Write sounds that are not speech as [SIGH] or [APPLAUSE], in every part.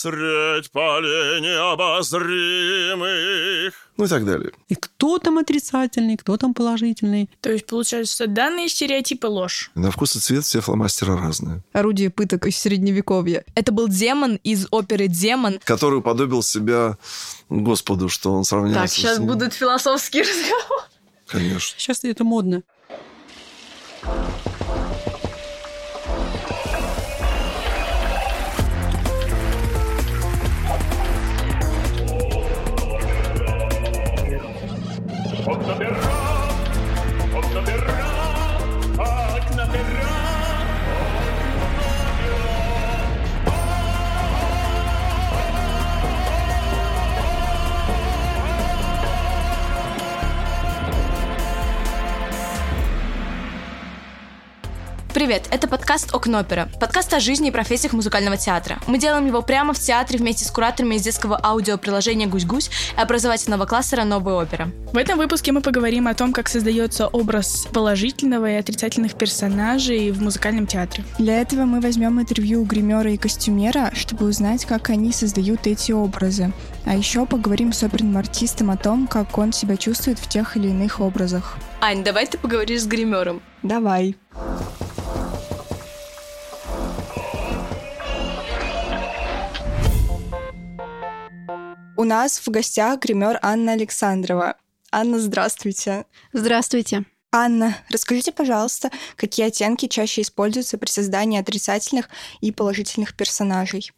Средь полей необозримых. Ну и так далее. И кто там отрицательный, кто там положительный. То есть, получается, что данные стереотипы ложь. На вкус и цвет все фломастеры разные. Орудие пыток из средневековья. Это был демон из оперы «Демон». Который уподобил себя Господу, что он сравнялся Так, сейчас с ним. будут философские [LAUGHS] разговоры. Конечно. Сейчас это модно. Santander. Привет, это подкаст «Окно опера». Подкаст о жизни и профессиях музыкального театра. Мы делаем его прямо в театре вместе с кураторами из детского аудиоприложения «Гусь-гусь» и образовательного кластера «Новая опера». В этом выпуске мы поговорим о том, как создается образ положительного и отрицательных персонажей в музыкальном театре. Для этого мы возьмем интервью у гримера и костюмера, чтобы узнать, как они создают эти образы. А еще поговорим с оперным артистом о том, как он себя чувствует в тех или иных образах. Ань, давай ты поговоришь с гримером. Давай. У нас в гостях гример Анна Александрова. Анна, здравствуйте. Здравствуйте. Анна, расскажите, пожалуйста, какие оттенки чаще используются при создании отрицательных и положительных персонажей?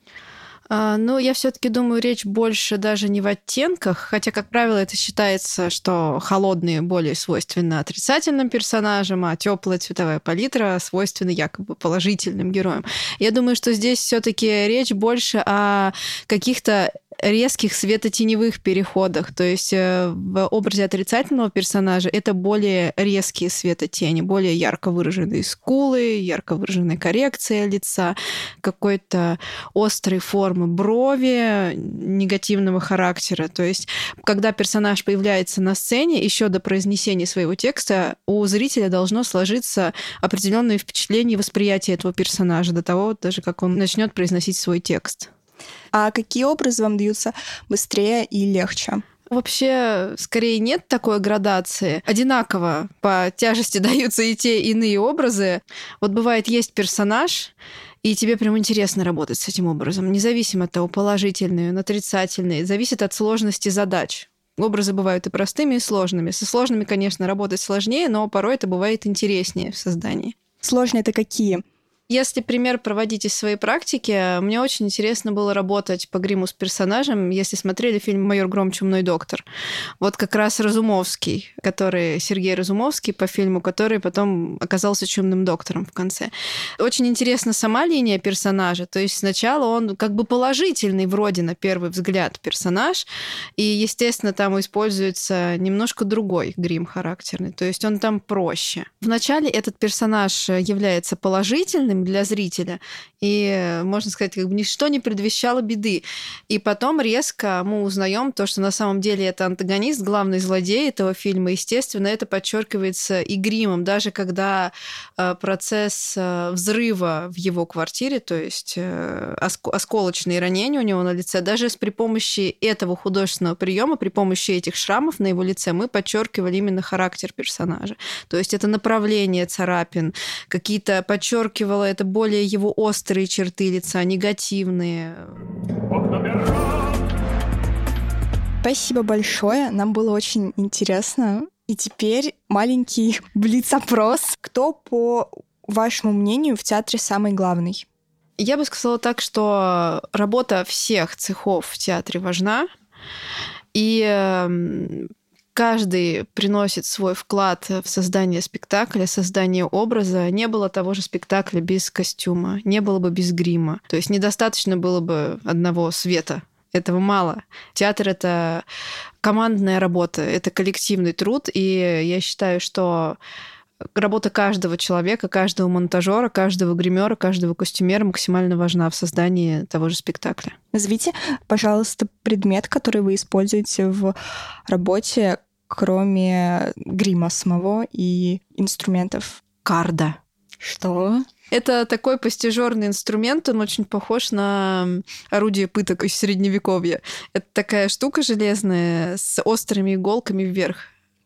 А, Ну, я все-таки думаю, речь больше даже не в оттенках, хотя, как правило, это считается, что холодные более свойственны отрицательным персонажам, а теплая цветовая палитра свойственна якобы положительным героям. Я думаю, что здесь все-таки речь больше о каких-то резких светотеневых переходах. То есть э, в образе отрицательного персонажа это более резкие светотени, более ярко выраженные скулы, ярко выраженная коррекция лица, какой-то острой формы брови негативного характера. То есть когда персонаж появляется на сцене, еще до произнесения своего текста у зрителя должно сложиться определенное впечатление и восприятие этого персонажа до того, даже как он начнет произносить свой текст. А какие образы вам даются быстрее и легче? Вообще, скорее нет такой градации. Одинаково по тяжести [LAUGHS] даются и те, и иные образы. Вот бывает, есть персонаж, и тебе прям интересно работать с этим образом, независимо от того, положительный он, отрицательный, зависит от сложности задач. Образы бывают и простыми, и сложными. Со сложными, конечно, работать сложнее, но порой это бывает интереснее в создании. Сложные это какие? Если пример проводить из своей практики, мне очень интересно было работать по гриму с персонажем, если смотрели фильм «Майор Гром. Чумной доктор». Вот как раз Разумовский, который Сергей Разумовский по фильму, который потом оказался чумным доктором в конце. Очень интересна сама линия персонажа. То есть сначала он как бы положительный вроде на первый взгляд персонаж, и, естественно, там используется немножко другой грим характерный. То есть он там проще. Вначале этот персонаж является положительным для зрителя, и, можно сказать, как бы ничто не предвещало беды. И потом резко мы узнаем то, что на самом деле это антагонист, главный злодей этого фильма. Естественно, это подчеркивается и гримом, даже когда э, процесс э, взрыва в его квартире, то есть э, оск- осколочные ранения у него на лице, даже с при помощи этого художественного приема, при помощи этих шрамов на его лице мы подчеркивали именно характер персонажа. То есть это направление царапин, какие-то подчеркивало это более его острые черты лица, негативные. Спасибо большое, нам было очень интересно. И теперь маленький [LAUGHS] блиц-опрос. Кто, по вашему мнению, в театре самый главный? Я бы сказала так, что работа всех цехов в театре важна, и эм, каждый приносит свой вклад в создание спектакля, создание образа. Не было того же спектакля без костюма, не было бы без грима. То есть недостаточно было бы одного света. Этого мало. Театр — это командная работа, это коллективный труд, и я считаю, что работа каждого человека, каждого монтажера, каждого гримера, каждого костюмера максимально важна в создании того же спектакля. Назовите, пожалуйста, предмет, который вы используете в работе, кроме грима самого и инструментов. Карда. Что? Это такой постижерный инструмент, он очень похож на орудие пыток из средневековья. Это такая штука железная с острыми иголками вверх.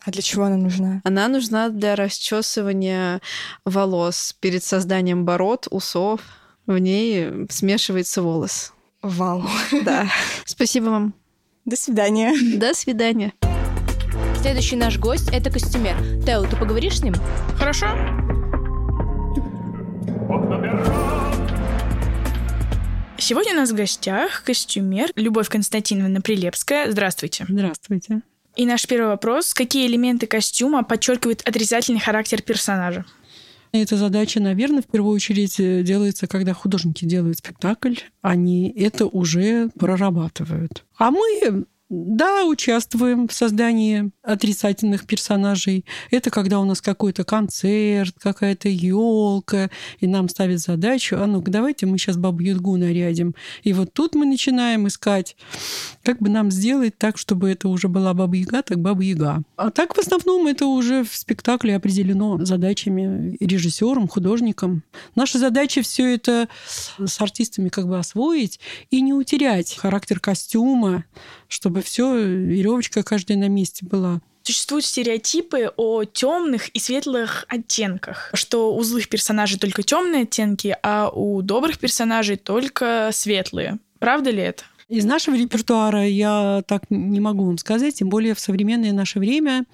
А для чего она нужна? Она нужна для расчесывания волос перед созданием бород, усов. В ней смешивается волос. Вау. Да. [LAUGHS] Спасибо вам. До свидания. До свидания. Следующий наш гость — это костюмер. Тео, ты поговоришь с ним? Хорошо? Сегодня у нас в гостях костюмер Любовь Константиновна Прилепская. Здравствуйте. Здравствуйте. И наш первый вопрос. Какие элементы костюма подчеркивают отрицательный характер персонажа? Эта задача, наверное, в первую очередь э, делается, когда художники делают спектакль, они это уже прорабатывают. А мы да, участвуем в создании отрицательных персонажей. Это когда у нас какой-то концерт, какая-то елка, и нам ставят задачу, а ну-ка давайте мы сейчас бабу Ягу нарядим. И вот тут мы начинаем искать, как бы нам сделать так, чтобы это уже была баба Яга, так баба Яга. А так в основном это уже в спектакле определено задачами режиссером, художником. Наша задача все это с артистами как бы освоить и не утерять характер костюма, чтобы все, веревочка каждая на месте была. Существуют стереотипы о темных и светлых оттенках, что у злых персонажей только темные оттенки, а у добрых персонажей только светлые. Правда ли это? Из нашего репертуара я так не могу вам сказать, тем более в современное наше время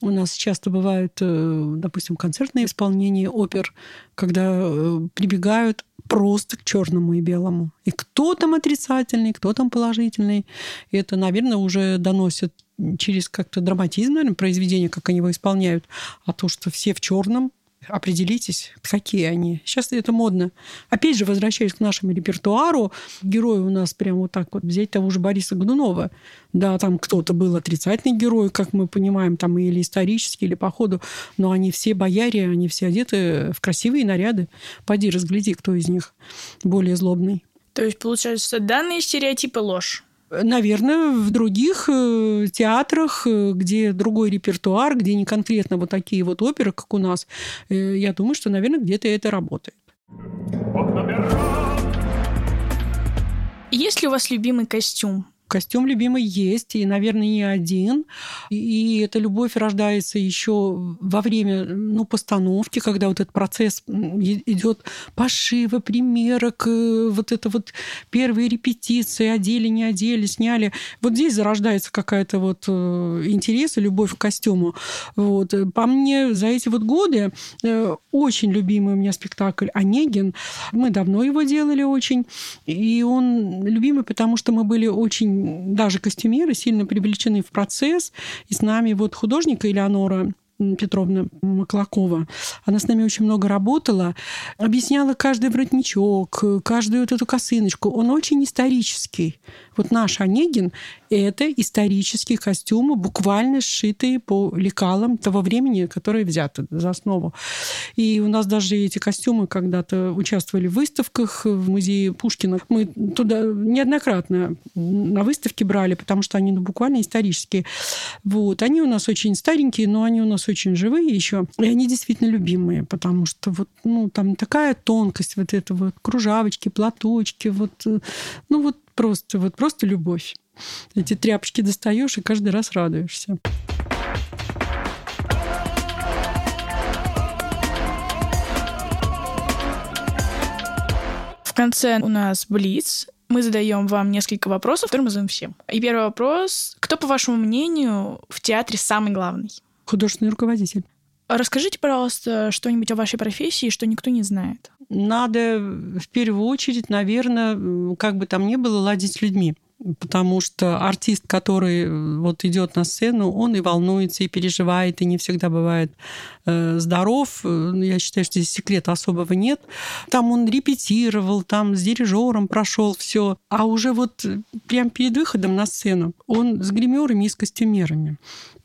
у нас часто бывают, э, допустим, концертные исполнения опер, когда э, прибегают просто к черному и белому. И кто там отрицательный, кто там положительный. И это, наверное, уже доносит через как-то драматизм, наверное, произведение, как они его исполняют. А то, что все в черном, определитесь, какие они. Сейчас это модно. Опять же, возвращаясь к нашему репертуару, герои у нас прямо вот так вот взять того же Бориса Годунова. Да, там кто-то был отрицательный герой, как мы понимаем, там или исторический, или по ходу, но они все бояре, они все одеты в красивые наряды. Пойди разгляди, кто из них более злобный. То есть, получается, данные стереотипы ложь. Наверное, в других э, театрах, э, где другой репертуар, где не конкретно вот такие вот оперы, как у нас, э, я думаю, что, наверное, где-то это работает. Есть ли у вас любимый костюм? Костюм любимый есть, и, наверное, не один. И эта любовь рождается еще во время ну, постановки, когда вот этот процесс идет пошива, примерок, э, вот это вот первые репетиции, одели, не одели, сняли. Вот здесь зарождается какая-то вот э, интерес и любовь к костюму. Вот. По мне, за эти вот годы э, очень любимый у меня спектакль «Онегин». Мы давно его делали очень. И он любимый, потому что мы были очень даже костюмеры сильно привлечены в процесс. И с нами вот художник Элеонора Петровна Маклакова. Она с нами очень много работала, объясняла каждый воротничок, каждую вот эту косыночку. Он очень исторический. Вот наш Онегин — это исторические костюмы, буквально сшитые по лекалам того времени, которые взяты за основу. И у нас даже эти костюмы когда-то участвовали в выставках в музее Пушкина. Мы туда неоднократно на выставке брали, потому что они ну, буквально исторические. Вот. Они у нас очень старенькие, но они у нас очень живые еще. И они действительно любимые, потому что вот, ну, там такая тонкость вот это вот, кружавочки, платочки, вот, э, ну, вот Просто, вот просто любовь. Эти тряпочки достаешь и каждый раз радуешься. В конце у нас Блиц. Мы задаем вам несколько вопросов, которые мы задаем всем. И первый вопрос. Кто, по вашему мнению, в театре самый главный? Художественный руководитель. Расскажите, пожалуйста, что-нибудь о вашей профессии, что никто не знает. Надо в первую очередь, наверное, как бы там ни было, ладить с людьми потому что артист, который э, вот идет на сцену, он и волнуется, и переживает, и не всегда бывает э, здоров. Э, я считаю, что здесь секрета особого нет. Там он репетировал, там с дирижером прошел все, а уже вот прямо перед выходом на сцену он с гримерами и с костюмерами.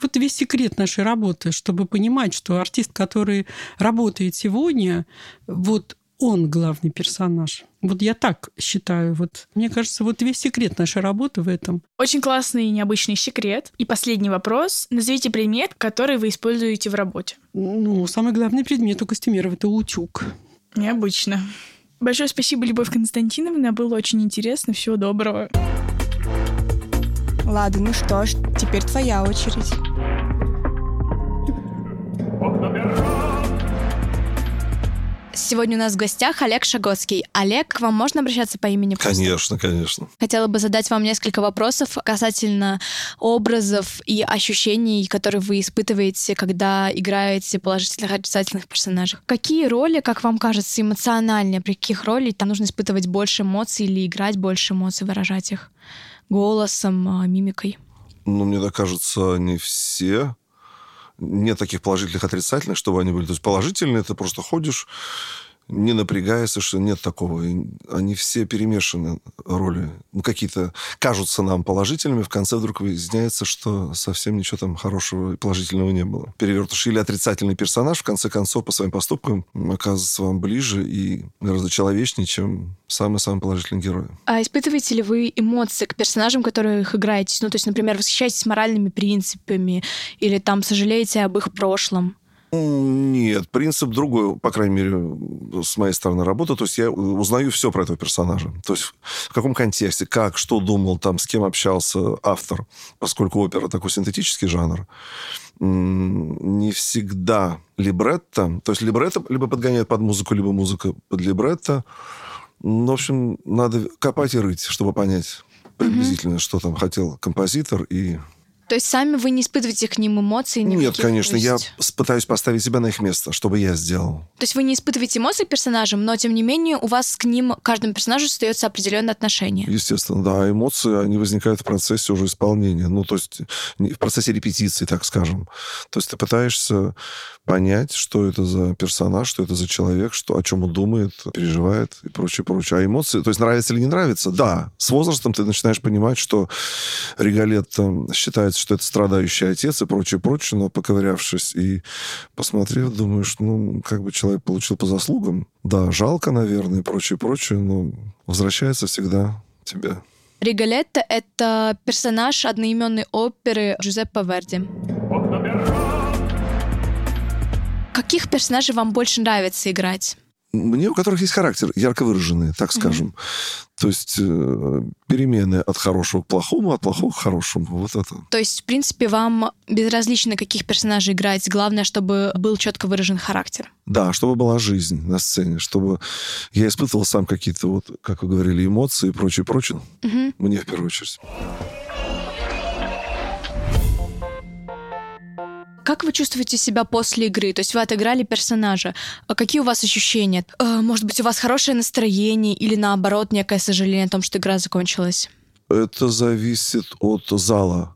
Вот весь секрет нашей работы, чтобы понимать, что артист, который работает сегодня, вот он главный персонаж. Вот я так считаю. Вот мне кажется, вот весь секрет нашей работы в этом. Очень классный и необычный секрет. И последний вопрос. Назовите предмет, который вы используете в работе. Ну, самый главный предмет у костюмеров — это утюг. Необычно. Большое спасибо, Любовь Константиновна. Было очень интересно. Всего доброго. Лада, ну что ж, теперь твоя очередь. Сегодня у нас в гостях Олег Шагоцкий. Олег, к вам можно обращаться по имени? просто? Конечно, конечно. Хотела бы задать вам несколько вопросов касательно образов и ощущений, которые вы испытываете, когда играете положительных отрицательных персонажей. Какие роли, как вам кажется, эмоциональнее? При каких ролях там нужно испытывать больше эмоций или играть больше эмоций, выражать их голосом, а, мимикой? Ну, мне так кажется, не все. Нет таких положительных, отрицательных, чтобы они были. То есть положительные, ты просто ходишь, не напрягаясь, что нет такого. Они все перемешаны роли. Ну, какие-то кажутся нам положительными, в конце вдруг выясняется, что совсем ничего там хорошего и положительного не было. Перевертыш или отрицательный персонаж, в конце концов, по своим поступкам оказывается вам ближе и гораздо человечнее, чем самый-самый положительный герой. А испытываете ли вы эмоции к персонажам, которых играете? Ну, то есть, например, восхищаетесь моральными принципами или там сожалеете об их прошлом? Нет, принцип другой, по крайней мере, с моей стороны работы. То есть я узнаю все про этого персонажа. То есть в каком контексте, как, что думал, там, с кем общался автор. Поскольку опера такой синтетический жанр, не всегда либретто. То есть либретто либо подгоняет под музыку, либо музыка под либретто. Ну, В общем, надо копать и рыть, чтобы понять приблизительно, что там хотел композитор и То есть сами вы не испытываете к ним эмоций? Нет, никаких? конечно, То я есть- с- пытаюсь поставить себя на их место, чтобы я сделал. То есть вы не испытываете эмоций к персонажам, но тем не менее у вас к ним, к каждому персонажу остается определенное отношение. Естественно, да. Эмоции, они возникают в процессе уже исполнения. Ну, то есть в процессе репетиции, так скажем. То есть ты пытаешься понять, что это за персонаж, что это за человек, что, о чем он думает, переживает и прочее, прочее. А эмоции, то есть нравится или не нравится, да. С возрастом ты начинаешь понимать, что Регалет считается, что это страдающий отец и прочее, прочее, но поковырявшись и посмотрев, думаешь, ну, как бы человек получил по заслугам. Да, жалко, наверное, и прочее, прочее, но возвращается всегда тебе. Риголетто — это персонаж одноименной оперы Джузеппе Верди. Каких персонажей вам больше нравится играть? Мне, у которых есть характер, ярко выраженный, так скажем. То есть э, перемены от хорошего к плохому, от плохого к хорошему. Вот это. То есть, в принципе, вам безразлично, каких персонажей играть. Главное, чтобы был четко выражен характер. Да, чтобы была жизнь на сцене, чтобы я испытывал сам какие-то, вот, как вы говорили, эмоции и прочее, прочее. Мгм. Мне в первую очередь. Как вы чувствуете себя после игры? То есть вы отыграли персонажа. А Какие у вас ощущения? Э, Может быть, у вас хорошее настроение или наоборот некое сожаление о том, что игра закончилась? Это зависит от зала.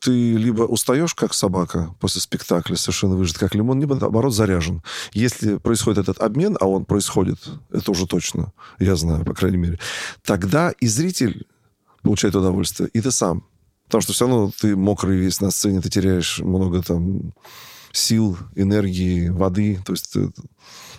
Ты либо устаешь, как собака, после спектакля, совершенно выжат, как лимон, либо, наоборот, заряжен. Если происходит этот обмен, а он происходит, это уже точно, я знаю, по крайней мере, тогда и зритель получает удовольствие, и ты сам. Потому что все равно ты мокрый весь на сцене, ты теряешь много там сил, энергии, воды. То есть ты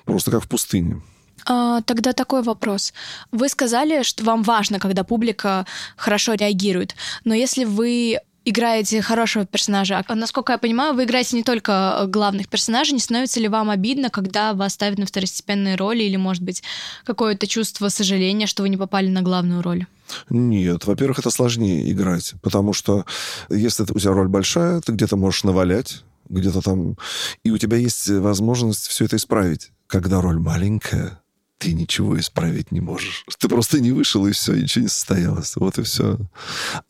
просто как в пустыне. А, тогда такой вопрос. Вы сказали, что вам важно, когда публика хорошо реагирует. Но если вы играете хорошего персонажа, а, насколько я понимаю, вы играете не только э, главных персонажей, не становится ли вам обидно, когда вас ставят на второстепенные роли, или, может быть, какое-то чувство сожаления, что вы не попали на главную роль? Нет, во-первых, это сложнее играть, потому что если у тебя роль большая, ты где-то можешь навалять, где-то там, и у тебя есть возможность все это исправить. Когда роль маленькая, ты ничего исправить не можешь. Ты просто не вышел, и все, ничего не состоялось. Вот и все.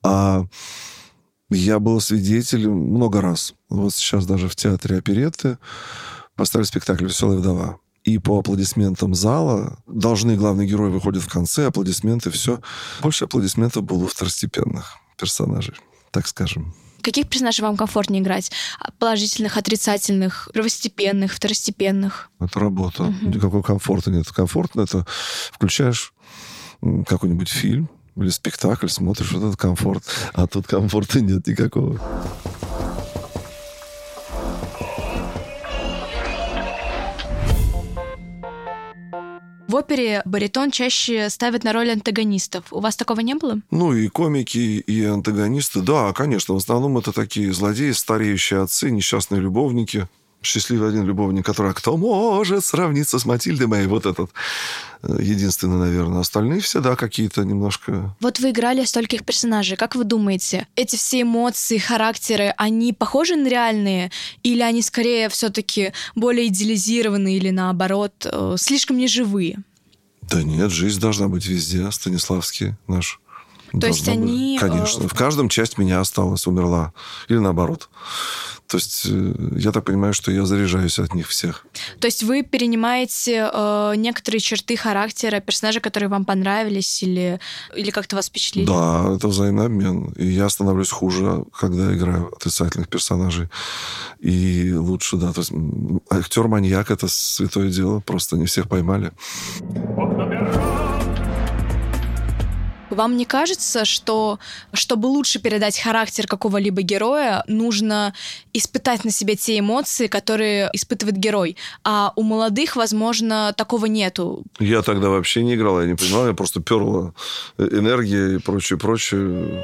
А я был свидетелем много раз. Вот сейчас даже в театре оперетты поставили спектакль «Веселая вдова». И по аплодисментам зала должны главные герои выходят в конце, аплодисменты, все. Больше аплодисментов было у второстепенных персонажей, так скажем. Каких персонажей вам комфортнее играть? Положительных, отрицательных, первостепенных, второстепенных? Это работа. Никакого комфорта нет. Комфортно это включаешь какой-нибудь фильм или спектакль, смотришь, вот этот комфорт. А тут комфорта нет никакого. В опере баритон чаще ставят на роль антагонистов. У вас такого не было? Ну и комики, и антагонисты, да, конечно, в основном это такие злодеи, стареющие отцы, несчастные любовники. Счастливый один любовник, который, а кто может сравниться с Матильдой моей? Вот этот э, единственный, наверное. Остальные все, да, какие-то немножко... Вот вы играли стольких персонажей. Как вы думаете, эти все эмоции, характеры, они похожи на реальные? Или они скорее все-таки более идеализированные или наоборот, э, слишком неживые? Да нет, жизнь должна быть везде. Станиславский наш. То есть Должна быть. они, э, Конечно. В каждом часть меня осталась, умерла. Или наоборот. То есть э, я так понимаю, что я заряжаюсь от них всех. То есть вы перенимаете э, некоторые черты характера персонажа, которые вам понравились или, или как-то вас впечатлили? Да, это взаимный обмен. И я становлюсь хуже, когда играю отрицательных персонажей. И лучше, да. То есть актер-маньяк — это святое дело. Просто не всех поймали. Вам не кажется, что чтобы лучше передать характер какого-либо героя, нужно испытать на себе те эмоции, которые испытывает герой? А у молодых, возможно, такого нету. Я тогда вообще не играл, я не понимал, я просто перла энергия и прочее, прочее.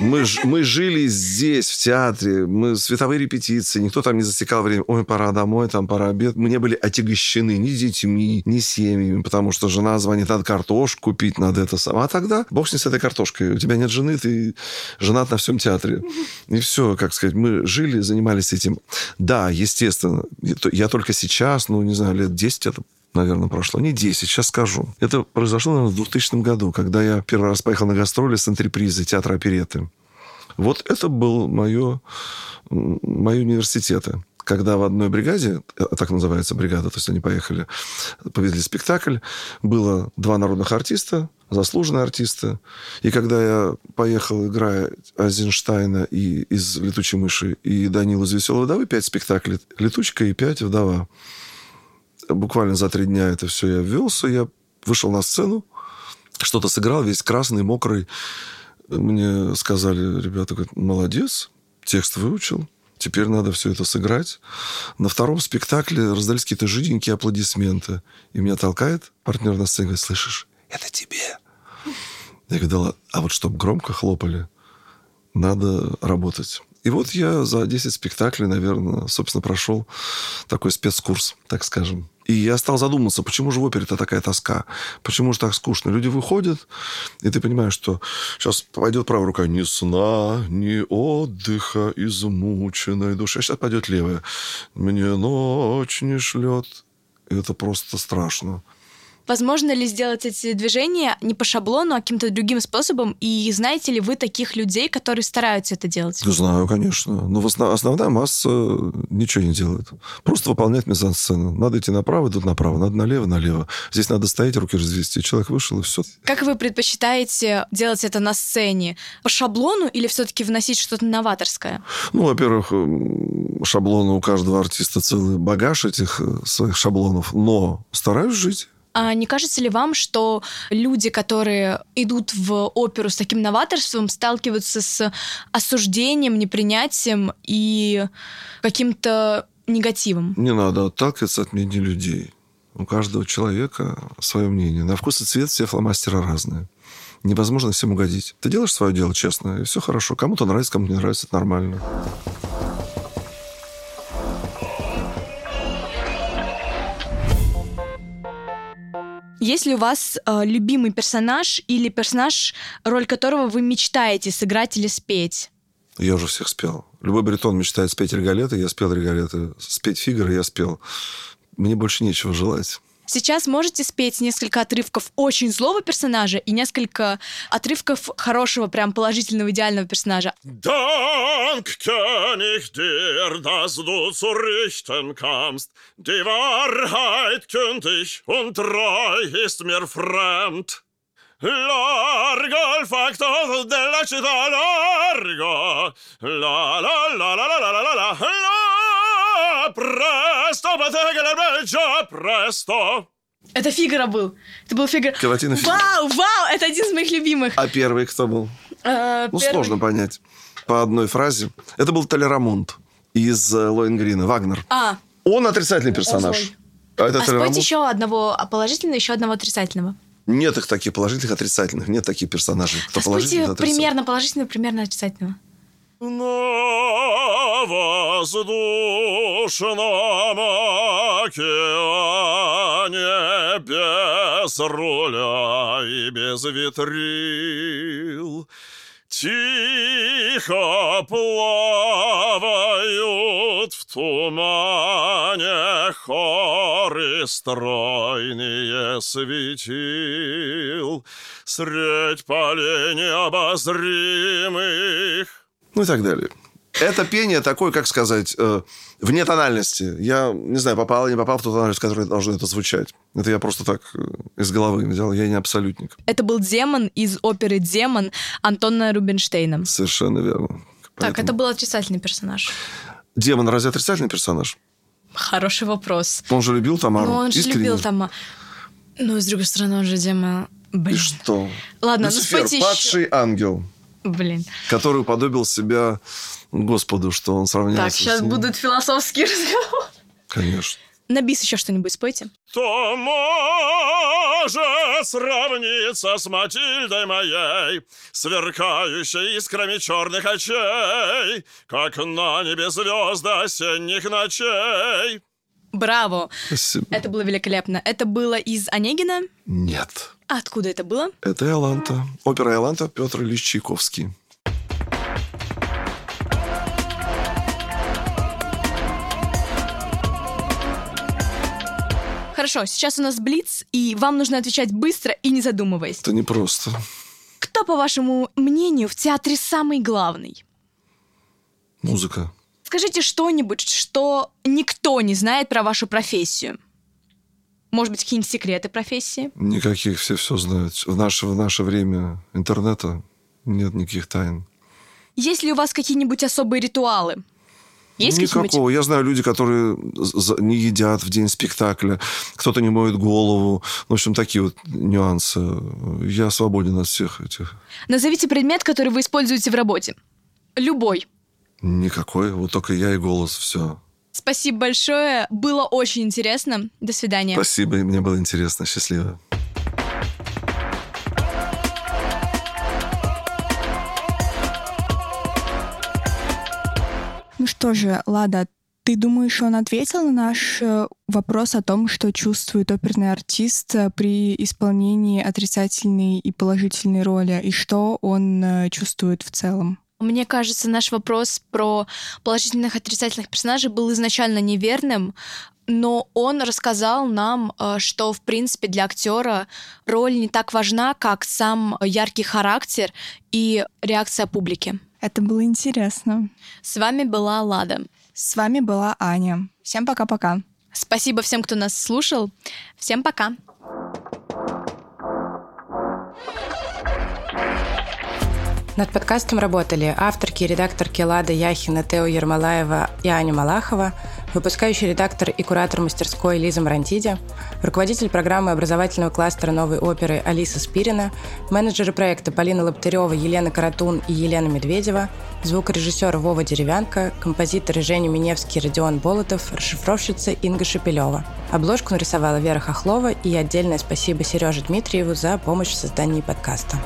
Мы, мы жили здесь, в театре, мы световые репетиции, никто там не засекал время, ой, пора домой, там пора обед. Мы не были отягощены ни детьми, ни семьями, потому что жена звонит, надо картошку купить, надо это самое. А тогда бог с ней с этой картошкой, у тебя нет жены, ты женат на всем театре. И все, как сказать, мы жили, занимались этим. Да, естественно, я только сейчас, ну, не знаю, лет 10 это наверное, прошло. Не 10, сейчас скажу. Это произошло, наверное, в 2000 году, когда я первый раз поехал на гастроли с антрепризой театра опереты. Вот это был мое, м, мои университеты. Когда в одной бригаде, э, так называется бригада, то есть они поехали, повезли спектакль, было два народных артиста, заслуженные артисты. И когда я поехал, играя Айзенштейна и из «Летучей мыши» и Данила из «Веселой вдовы», пять спектаклей «Летучка» и пять «Вдова». Буквально за три дня это все я ввелся, я вышел на сцену, что-то сыграл, весь красный, мокрый. Мне сказали, ребята, говорят, молодец, текст выучил, теперь надо все это сыграть. На втором спектакле раздались какие-то жиденькие аплодисменты. И меня толкает партнер на сцене, говорит, слышишь, это тебе. Я ладно. А вот чтобы громко хлопали, надо работать. И вот я за 10 спектаклей, наверное, собственно, прошел такой спецкурс, так скажем. И я стал задумываться, почему же в опере-то такая тоска? Почему же так скучно? Люди выходят, и ты понимаешь, что сейчас пойдет правая рука ни сна, ни отдыха измученной души. А сейчас пойдет левая. Мне ночь не шлет. И это просто страшно. Возможно ли сделать эти движения не по шаблону, а каким-то другим способом? И знаете ли вы таких людей, которые стараются это делать? Да знаю, конечно. Но основ- основная масса ничего не делает. Просто выполняет мизансцену. Надо идти направо, идут направо. Надо налево, налево. Здесь надо стоять, руки развести. Человек вышел, и все. Как вы предпочитаете делать это на сцене? По шаблону или все-таки вносить что-то новаторское? Ну, во-первых, м, шаблоны у каждого артиста целый багаж этих э, своих шаблонов. Но стараюсь жить. А не кажется ли вам, что люди, которые идут в оперу с таким новаторством, сталкиваются с осуждением, непринятием и каким-то негативом? Не надо отталкиваться от мнений людей. У каждого человека свое мнение. На вкус и цвет все фломастеры разные. Невозможно всем угодить. Ты делаешь свое дело честно, и все хорошо. Кому-то нравится, кому-то не нравится, это нормально. Есть ли у вас э, любимый персонаж или персонаж, роль которого вы мечтаете сыграть или спеть? Я уже всех спел. Любой бритон мечтает спеть Риголеты, я спел Риголеты. Спеть Фигара я спел. Мне больше нечего желать. Сейчас можете спеть несколько отрывков очень злого персонажа и несколько отрывков хорошего, прям положительного, идеального персонажа. Dank, König dir, dass du zu richten kamst. Die Wahrheit kündig und treu ist mir fremd. Largo il facto della città, largo. La la la la la la la la la la. Presto, presto. Это Фигара был. Это был Фигара. Каватина Фигаро. Вау, вау, это один из моих любимых. А первый кто был? Э, Ну, первый. сложно понять. По одной фразе. Это был Толерамунд из э, Лоенгрина, Вагнер. А, Он отрицательный персонаж. А это а спойте еще одного положительного, еще одного отрицательного. Нет их таких положительных, отрицательных. Нет таких персонажей. Кто А положительный, примерно положительного, примерно отрицательного. На воздушном океане без руля и без ветрил Тихо плавают в тумане хоры стройные светил. Средь полей необозримых Ну и так далее. Это пение такое, как сказать, э, вне тональности. Я не знаю, попал или не попал в ту тональность, в которой должно это звучать. Это я просто так э, из головы взял. Я не абсолютник. Это был демон из оперы «Демон» Антона Рубинштейна. Совершенно верно. Так, Поэтому- это был отрицательный персонаж. Демон разве отрицательный персонаж? Хороший вопрос. Он же любил Тамару. Ну, он же Искренне. любил там... Ну, с другой стороны, он же демон... И Блин. что? Ладно, ну Люцифер, спойте еще. падший ангел, Блин. который уподобил себя Господу, что он сравнялся Так, сейчас с ним. будут философские разговоры. Конечно. На бис еще что-нибудь спойте. Кто может сравниться с Матильдой моей, сверкающей искрами черных очей, как на небе звезды осенних ночей? Браво! Спасибо. Это было великолепно. Это было из Онегина. Нет. А откуда это было? Это Иоланта. Опера Иоланта Петр Ильич Чайковский. Хорошо, сейчас у нас блиц, и вам нужно отвечать быстро и не задумываясь. Это непросто. Кто, по вашему мнению, в театре самый главный? Музыка. Скажите что-нибудь, что никто не знает про вашу профессию. Может быть, какие-нибудь секреты профессии? Никаких, все все знают. В наше, в наше время интернета нет никаких тайн. Есть ли у вас какие-нибудь особые ритуалы? Есть? Никакого. Я знаю люди, которые не едят в день спектакля, кто-то не моет голову. В общем, такие вот нюансы. Я свободен от всех этих. Назовите предмет, который вы используете в работе. Любой. Никакой. Вот только я и голос. Все. Спасибо большое. Было очень интересно. До свидания. Спасибо. И мне было интересно. Счастливо. Ну что же, Лада, ты думаешь, он ответил на наш э, вопрос о том, что чувствует оперный артист э, при исполнении отрицательной и положительной роли, и что он э, чувствует в целом? Мне кажется, наш вопрос про положительных и отрицательных персонажей был изначально неверным, но он рассказал нам, э, что, в принципе, для актера роль не так важна, как сам яркий характер и реакция публики. Это было интересно. С вами была Лада. С вами была Аня. Всем пока-пока. Спасибо всем, кто нас слушал. Всем пока. Над подкастом работали авторки и редакторки Лада Яхина, Тео Ермолаева и Аня Малахова, выпускающий редактор и куратор мастерской Лиза Марантиди, руководитель программы образовательного кластера новой оперы Алиса Спирина, менеджеры проекта Полина Лоптырева, Елена Каратун и Елена Медведева, звукорежиссер Вова Деревянко, композиторы Женя Миневский и Родион Болотов, расшифровщица Инга Шепелева. Обложку нарисовала Вера Хохлова и отдельное спасибо Сереже Дмитриеву за помощь в создании подкаста.